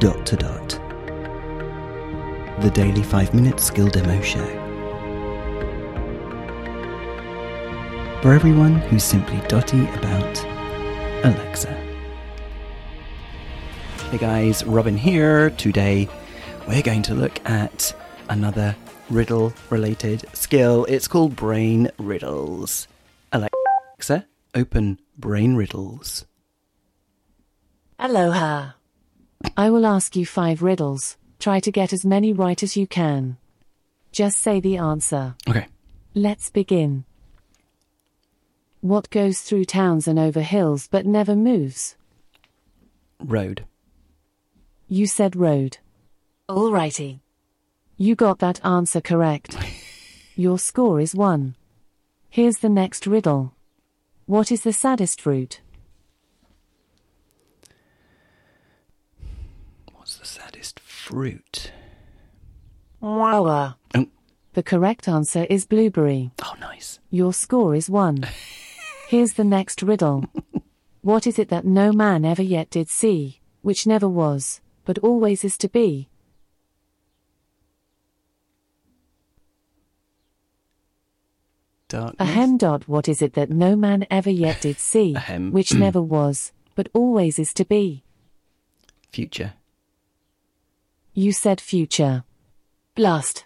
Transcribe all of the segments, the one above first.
Dot to Dot. The daily 5 minute skill demo show. For everyone who's simply dotty about Alexa. Hey guys, Robin here. Today we're going to look at another riddle related skill. It's called Brain Riddles. Alexa, open Brain Riddles. Aloha. I will ask you five riddles. Try to get as many right as you can. Just say the answer. Okay. Let's begin. What goes through towns and over hills but never moves? Road. You said road. Alrighty. You got that answer correct. Your score is one. Here's the next riddle. What is the saddest fruit? What's the saddest fruit? Wawa. Oh, The correct answer is blueberry. oh nice. Your score is one. Here's the next riddle. What is it that no man ever yet did see, which never was, but always is to be? Darkness. Ahem dot what is it that no man ever yet did see, which never was, but always is to be? Future. You said future. Blast.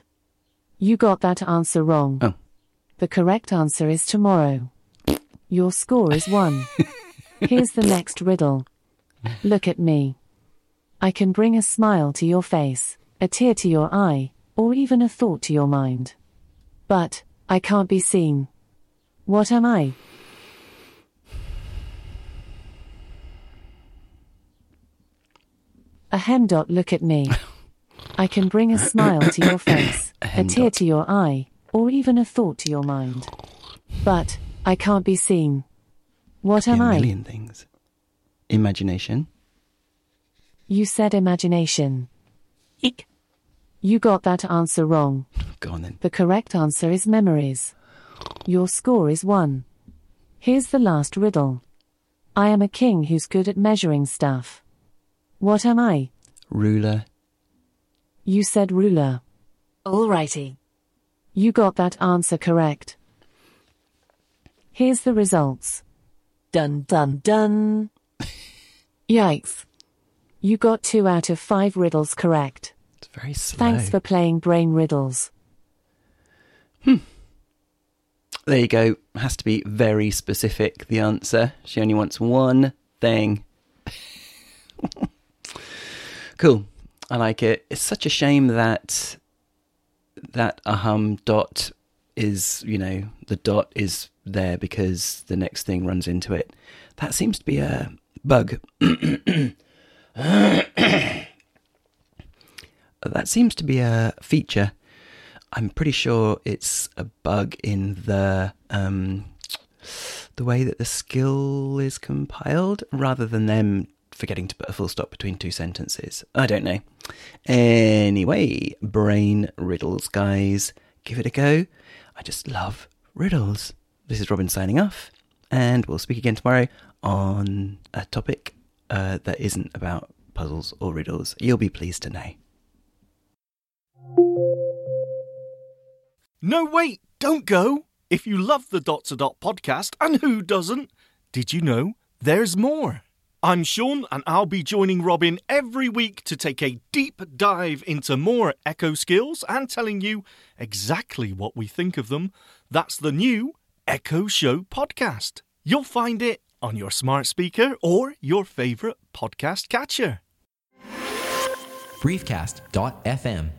You got that answer wrong. Oh. The correct answer is tomorrow. Your score is one. Here's the next riddle. Look at me. I can bring a smile to your face, a tear to your eye, or even a thought to your mind. But, I can't be seen. What am I? Ahem dot look at me. I can bring a smile to your face, a Ahem tear dot. to your eye, or even a thought to your mind. But, I can't be seen. What Be am a I? million things. Imagination. You said imagination. Eek. You got that answer wrong. Go on then. The correct answer is memories. Your score is one. Here's the last riddle. I am a king who's good at measuring stuff. What am I? Ruler. You said ruler. Alrighty. You got that answer correct. Here's the results. Dun dun dun. Yikes. You got two out of five riddles correct. It's very slow. Thanks for playing brain riddles. Hmm. There you go. Has to be very specific, the answer. She only wants one thing. cool. I like it. It's such a shame that that ahum dot is, you know, the dot is there because the next thing runs into it. That seems to be a bug. that seems to be a feature. I'm pretty sure it's a bug in the um, the way that the skill is compiled, rather than them forgetting to put a full stop between two sentences. I don't know. Anyway, brain riddles, guys, give it a go. I just love riddles. This is Robin signing off, and we'll speak again tomorrow on a topic uh, that isn't about puzzles or riddles. You'll be pleased to know. No, wait, don't go. If you love the Dot to Dot podcast, and who doesn't, did you know there's more? I'm Sean, and I'll be joining Robin every week to take a deep dive into more Echo skills and telling you exactly what we think of them. That's the new Echo Show podcast. You'll find it on your smart speaker or your favourite podcast catcher. briefcast.fm